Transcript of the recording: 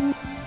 you